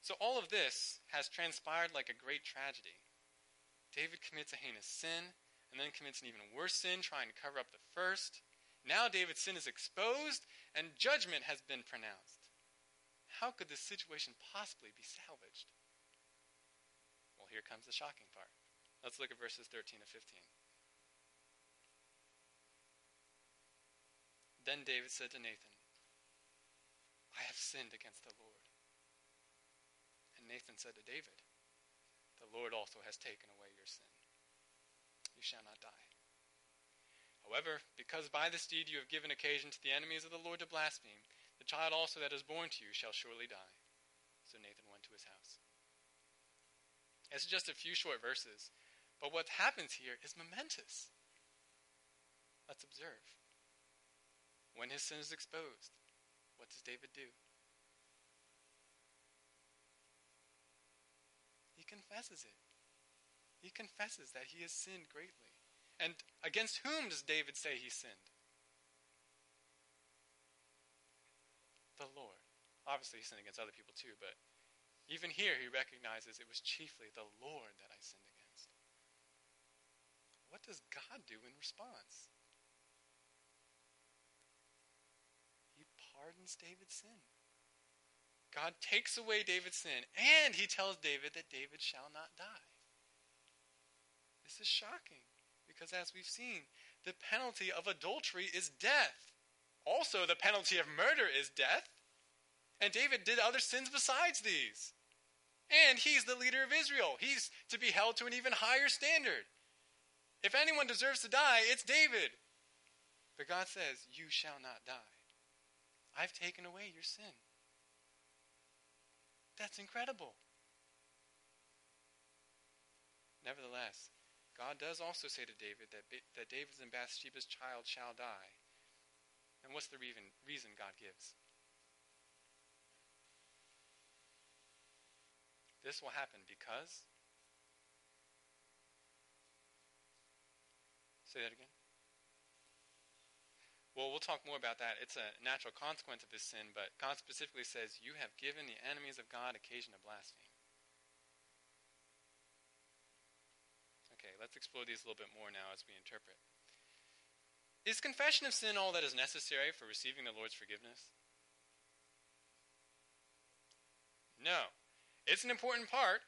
So all of this has transpired like a great tragedy. David commits a heinous sin, and then commits an even worse sin, trying to cover up the first. Now David's sin is exposed, and judgment has been pronounced. How could this situation possibly be salvaged? Well, here comes the shocking part. Let's look at verses 13 to 15. Then David said to Nathan, I have sinned against the Lord. And Nathan said to David, The Lord also has taken away your sin. You shall not die. However, because by this deed you have given occasion to the enemies of the Lord to blaspheme, the child also that is born to you shall surely die. So Nathan went to his house. It's just a few short verses, but what happens here is momentous. Let's observe. When his sin is exposed, what does David do? Confesses it. He confesses that he has sinned greatly. And against whom does David say he sinned? The Lord. Obviously, he sinned against other people too, but even here he recognizes it was chiefly the Lord that I sinned against. What does God do in response? He pardons David's sin. God takes away David's sin, and he tells David that David shall not die. This is shocking Because as we've seen, the penalty of adultery is death. Also, the penalty of murder is death. And David did other sins besides these. And he's the leader of Israel. He's to be held to an even higher standard. If anyone deserves to die, it's David. But God says, You shall not die. I've taken away your sin. That's incredible. Nevertheless, God does also say to David that, that David's and Bathsheba's child shall die. And what's the reason, reason God gives? This will happen because. Say that again. Well, we'll talk more about that. It's a natural consequence of this sin, but God specifically says, You have given the enemies of God occasion to blaspheme. Okay, let's explore these a little bit more now as we interpret. Is confession of sin all that is necessary for receiving the Lord's forgiveness? No. It's an important part.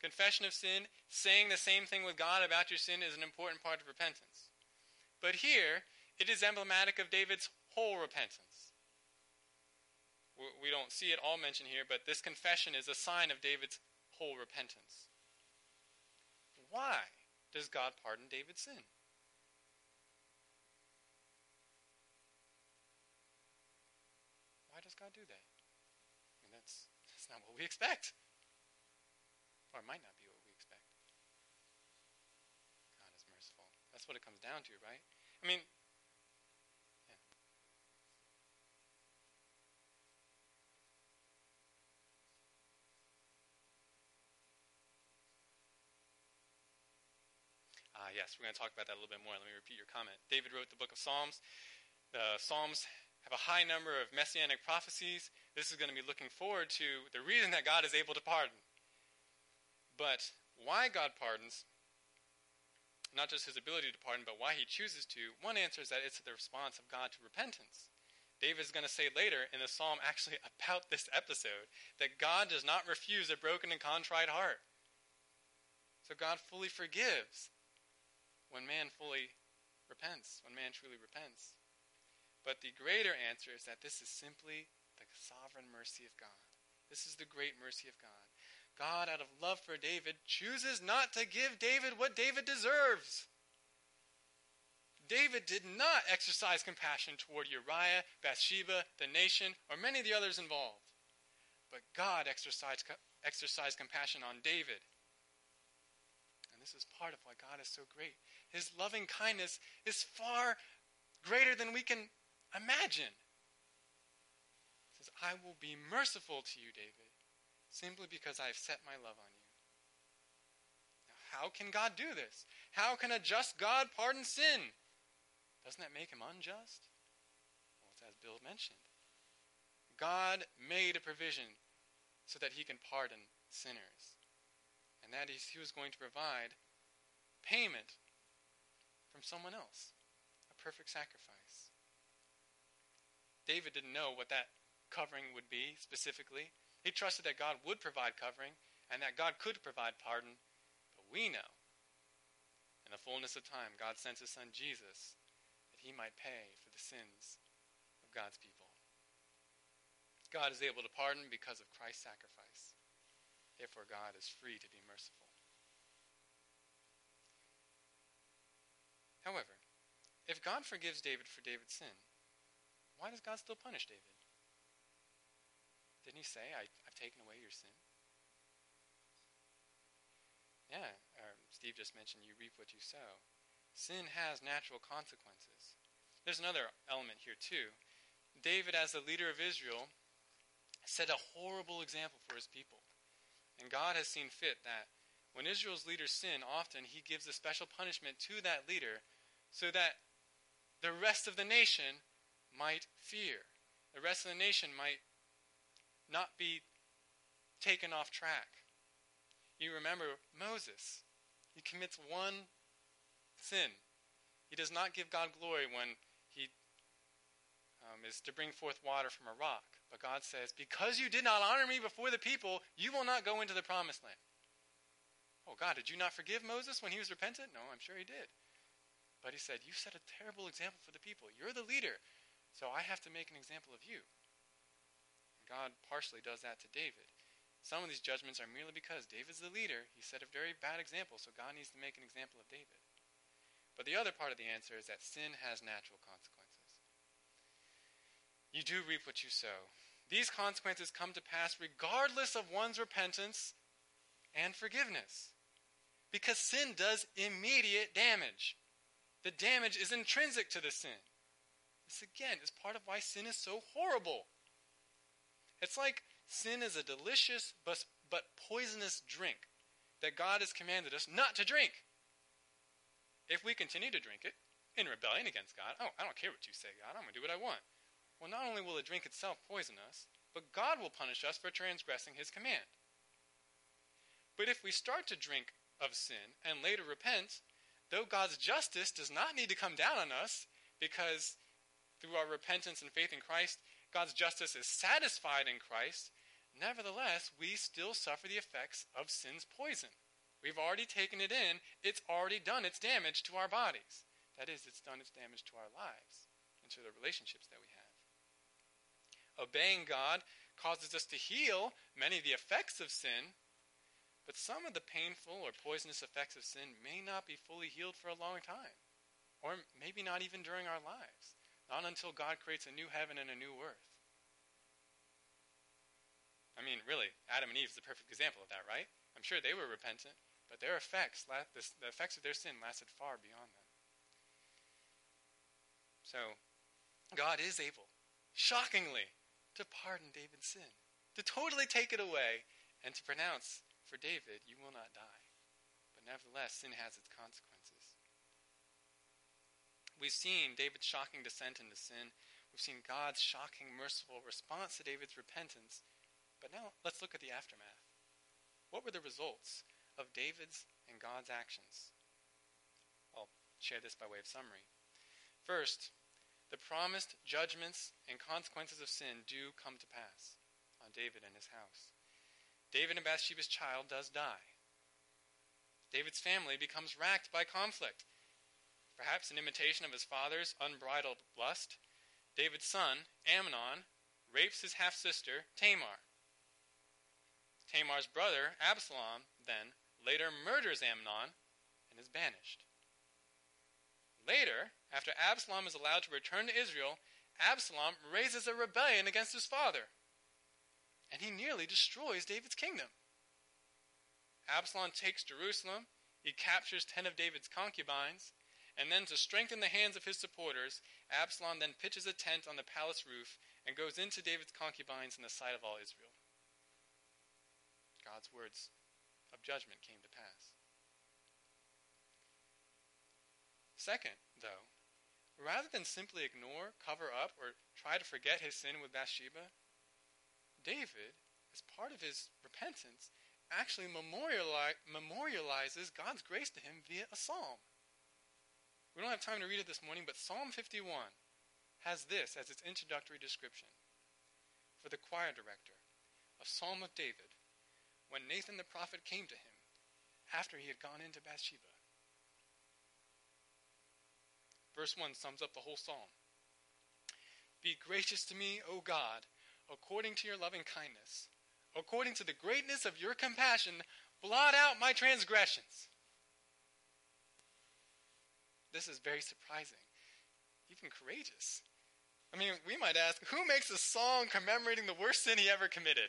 Confession of sin, saying the same thing with God about your sin, is an important part of repentance. But here, it is emblematic of David's whole repentance. We don't see it all mentioned here, but this confession is a sign of David's whole repentance. Why does God pardon David's sin? Why does God do that? I mean, that's, That's not what we expect. Or it might not be what we expect. God is merciful. That's what it comes down to, right? I mean, yeah. We're going to talk about that a little bit more. Let me repeat your comment. David wrote the book of Psalms. The Psalms have a high number of messianic prophecies. This is going to be looking forward to the reason that God is able to pardon. But why God pardons, not just his ability to pardon, but why he chooses to, one answer is that it's the response of God to repentance. David is going to say later in the psalm, actually about this episode, that God does not refuse a broken and contrite heart. So God fully forgives when man fully repents, when man truly repents. But the greater answer is that this is simply the sovereign mercy of God. This is the great mercy of God. God, out of love for David, chooses not to give David what David deserves. David did not exercise compassion toward Uriah, Bathsheba, the nation, or many of the others involved. But God exercised, exercised compassion on David. And this is part of why God is so great. His loving kindness is far greater than we can Imagine. He says, I will be merciful to you, David, simply because I have set my love on you. Now, how can God do this? How can a just God pardon sin? Doesn't that make him unjust? Well, it's as Bill mentioned. God made a provision so that he can pardon sinners. And that is, he was going to provide payment from someone else, a perfect sacrifice. David didn't know what that covering would be specifically. He trusted that God would provide covering and that God could provide pardon. But we know, in the fullness of time, God sent his son Jesus that he might pay for the sins of God's people. God is able to pardon because of Christ's sacrifice. Therefore, God is free to be merciful. However, if God forgives David for David's sin, why does God still punish David? Didn't he say, I, have taken away your sin? Yeah, Steve just mentioned you reap what you sow. Sin has natural consequences. There's another element here, too. David, as the leader of Israel, set a horrible example for his people. And God has seen fit that when Israel's leaders sin, often he gives a special punishment to that leader so that the rest of the nation might fear. The rest of the nation might not be taken off track. You remember Moses. He commits one sin. He does not give God glory when he um, is to bring forth water from a rock. But God says, Because you did not honor me before the people, you will not go into the promised land. Oh, God, did you not forgive Moses when he was repentant? No, I'm sure he did. But he said, You set a terrible example for the people. You're the leader, so I have to make an example of you. And God partially does that to David. Some of these judgments are merely because David's the leader. He set a very bad example, so God needs to make an example of David. But the other part of the answer is that sin has natural consequences. You do reap what you sow. These consequences come to pass regardless of one's repentance and forgiveness. Because sin does immediate damage. The damage is intrinsic to the sin. This, again, is part of why sin is so horrible. It's like sin is a delicious but, but poisonous drink that God has commanded us not to drink. If we continue to drink it in rebellion against God, oh, I don't care what you say, God, I'm going to do what I want. Well, not only will the drink itself poison us, but God will punish us for transgressing his command. But if we start to drink of sin and later repent, though God's justice does not need to come down on us, because through our repentance and faith in Christ, God's justice is satisfied in Christ, nevertheless, we still suffer the effects of sin's poison. We've already taken it in, it's already done its damage to our bodies. That is, it's done its damage to our lives and to the relationships that we have. Obeying God causes us to heal many of the effects of sin, but some of the painful or poisonous effects of sin may not be fully healed for a long time, or maybe not even during our lives, not until God creates a new heaven and a new earth. I mean, really, Adam and Eve is the perfect example of that, right? I'm sure they were repentant, but their effects, the effects of their sin lasted far beyond them. So, God is able, shockingly, to pardon David's sin, to totally take it away, and to pronounce for David, You will not die. But nevertheless, sin has its consequences. We've seen David's shocking descent into sin. We've seen God's shocking, merciful response to David's repentance. But now let's look at the aftermath. What were the results of David's and God's actions? I'll share this by way of summary. First, the promised judgments and consequences of sin do come to pass on David and his house. David and Bathsheba's child does die. David's family becomes racked by conflict. Perhaps in imitation of his father's unbridled lust, David's son, Amnon, rapes his half sister, Tamar. Tamar's brother, Absalom, then later murders Amnon and is banished. Later, after Absalom is allowed to return to Israel, Absalom raises a rebellion against his father. And he nearly destroys David's kingdom. Absalom takes Jerusalem, he captures ten of David's concubines, and then to strengthen the hands of his supporters, Absalom then pitches a tent on the palace roof and goes into David's concubines in the sight of all Israel. God's words of judgment came to pass. Second, though, rather than simply ignore, cover up, or try to forget his sin with Bathsheba, David, as part of his repentance, actually memorializes God's grace to him via a psalm. We don't have time to read it this morning, but Psalm 51 has this as its introductory description. For the choir director, a psalm of David, when Nathan the prophet came to him after he had gone into Bathsheba. Verse 1 sums up the whole psalm. Be gracious to me, O God, according to your loving kindness. According to the greatness of your compassion, blot out my transgressions. This is very surprising, even courageous. I mean, we might ask, who makes a song commemorating the worst sin he ever committed?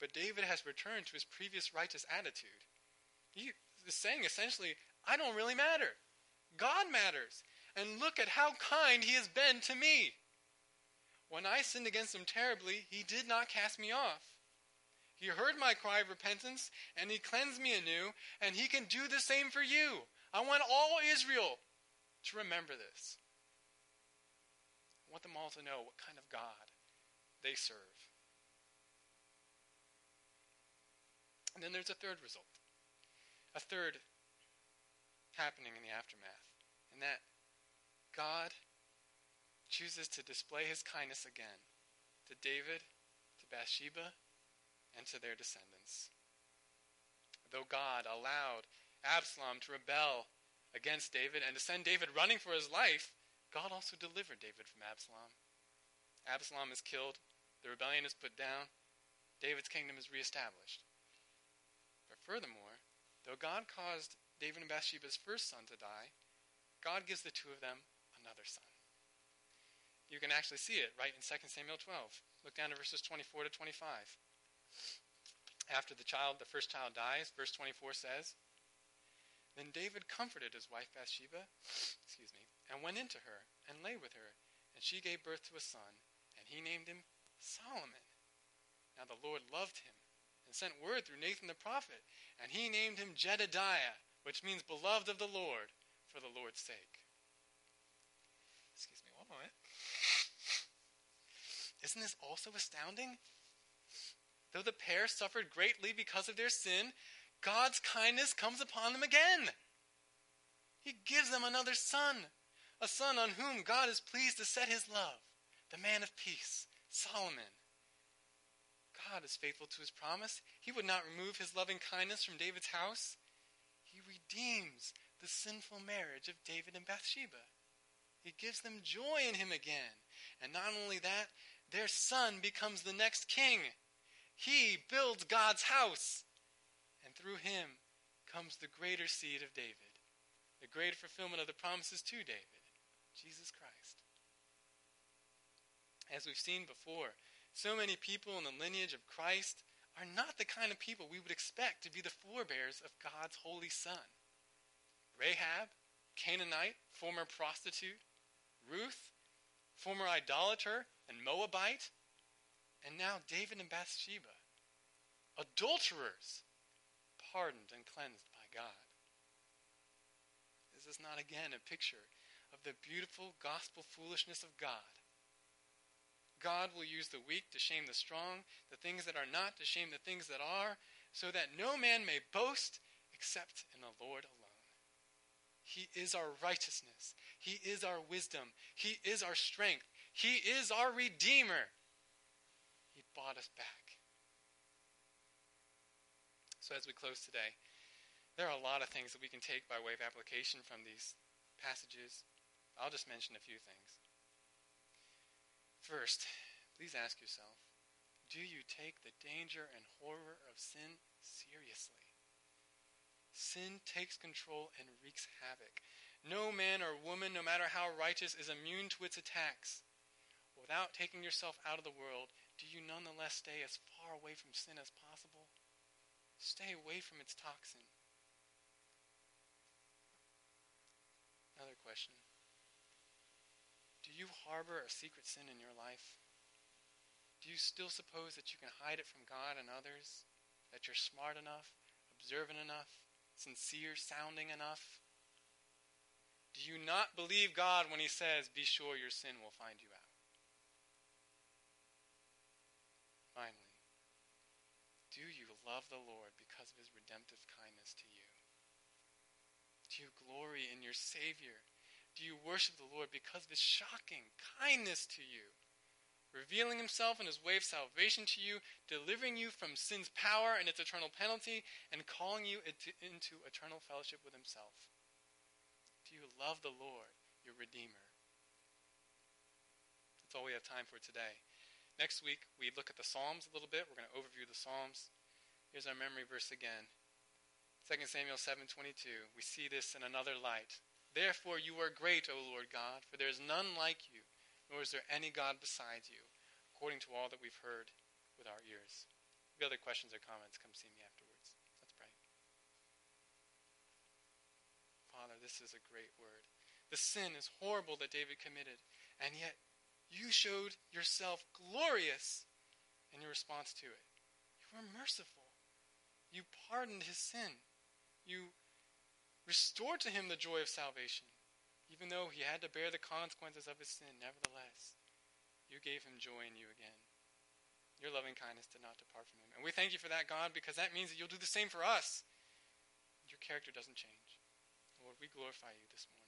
But David has returned to his previous righteous attitude. He is saying essentially, I don't really matter. God matters. And look at how kind he has been to me. When I sinned against him terribly, he did not cast me off. He heard my cry of repentance, and he cleansed me anew, and he can do the same for you. I want all Israel to remember this. I want them all to know what kind of God they serve. And then there's a third result. A third happening in the aftermath. And that God chooses to display his kindness again to David, to Bathsheba, and to their descendants. Though God allowed Absalom to rebel against David and to send David running for his life, God also delivered David from Absalom. Absalom is killed, the rebellion is put down, David's kingdom is reestablished. But furthermore, though God caused David and Bathsheba's first son to die, God gives the two of them another son. You can actually see it right in 2 Samuel 12. Look down to verses 24 to 25. After the child, the first child dies, verse 24 says, Then David comforted his wife Bathsheba, excuse me, and went into her and lay with her, and she gave birth to a son, and he named him Solomon. Now the Lord loved him and sent word through Nathan the prophet, and he named him Jedidiah, which means beloved of the Lord, for the Lord's sake. Excuse me one moment. Isn't this also astounding? Though the pair suffered greatly because of their sin, God's kindness comes upon them again. He gives them another son, a son on whom God is pleased to set his love, the man of peace, Solomon. God is faithful to his promise. He would not remove his loving kindness from David's house. He redeems the sinful marriage of David and Bathsheba. He gives them joy in him again. And not only that, their son becomes the next king. He builds God's house. And through him comes the greater seed of David, the greater fulfillment of the promises to David, Jesus Christ. As we've seen before, so many people in the lineage of Christ are not the kind of people we would expect to be the forebears of God's holy Son. Rahab, Canaanite, former prostitute, Ruth, former idolater and Moabite, and now David and Bathsheba, adulterers, pardoned and cleansed by God. Is this is not again a picture of the beautiful gospel foolishness of God God will use the weak to shame the strong, the things that are not to shame the things that are, so that no man may boast except in the Lord alone. He is our righteousness. He is our wisdom. He is our strength. He is our Redeemer. He bought us back. So, as we close today, there are a lot of things that we can take by way of application from these passages. I'll just mention a few things. First, please ask yourself do you take the danger and horror of sin seriously? Sin takes control and wreaks havoc. No man or woman, no matter how righteous, is immune to its attacks. Without taking yourself out of the world, do you nonetheless stay as far away from sin as possible? Stay away from its toxin. Another question Do you harbor a secret sin in your life? Do you still suppose that you can hide it from God and others? That you're smart enough, observant enough, sincere sounding enough? Do you not believe God when He says, Be sure your sin will find you out? Finally, do you love the Lord because of His redemptive kindness to you? Do you glory in your Savior do you worship the Lord because of his shocking kindness to you, revealing himself and his way of salvation to you, delivering you from sin's power and its eternal penalty, and calling you into eternal fellowship with himself? Do you love the Lord, your Redeemer? That's all we have time for today. Next week, we look at the Psalms a little bit. We're going to overview the Psalms. Here's our memory verse again. 2 Samuel 7:22. We see this in another light. Therefore you are great, O Lord God, for there is none like you, nor is there any God besides you, according to all that we've heard with our ears. If you have other questions or comments, come see me afterwards. Let's pray. Father, this is a great word. The sin is horrible that David committed, and yet you showed yourself glorious in your response to it. You were merciful. You pardoned his sin. You restored to him the joy of salvation. Even though he had to bear the consequences of his sin, nevertheless, you gave him joy in you again. Your loving kindness did not depart from him. And we thank you for that, God, because that means that you'll do the same for us. Your character doesn't change. Lord, we glorify you this morning.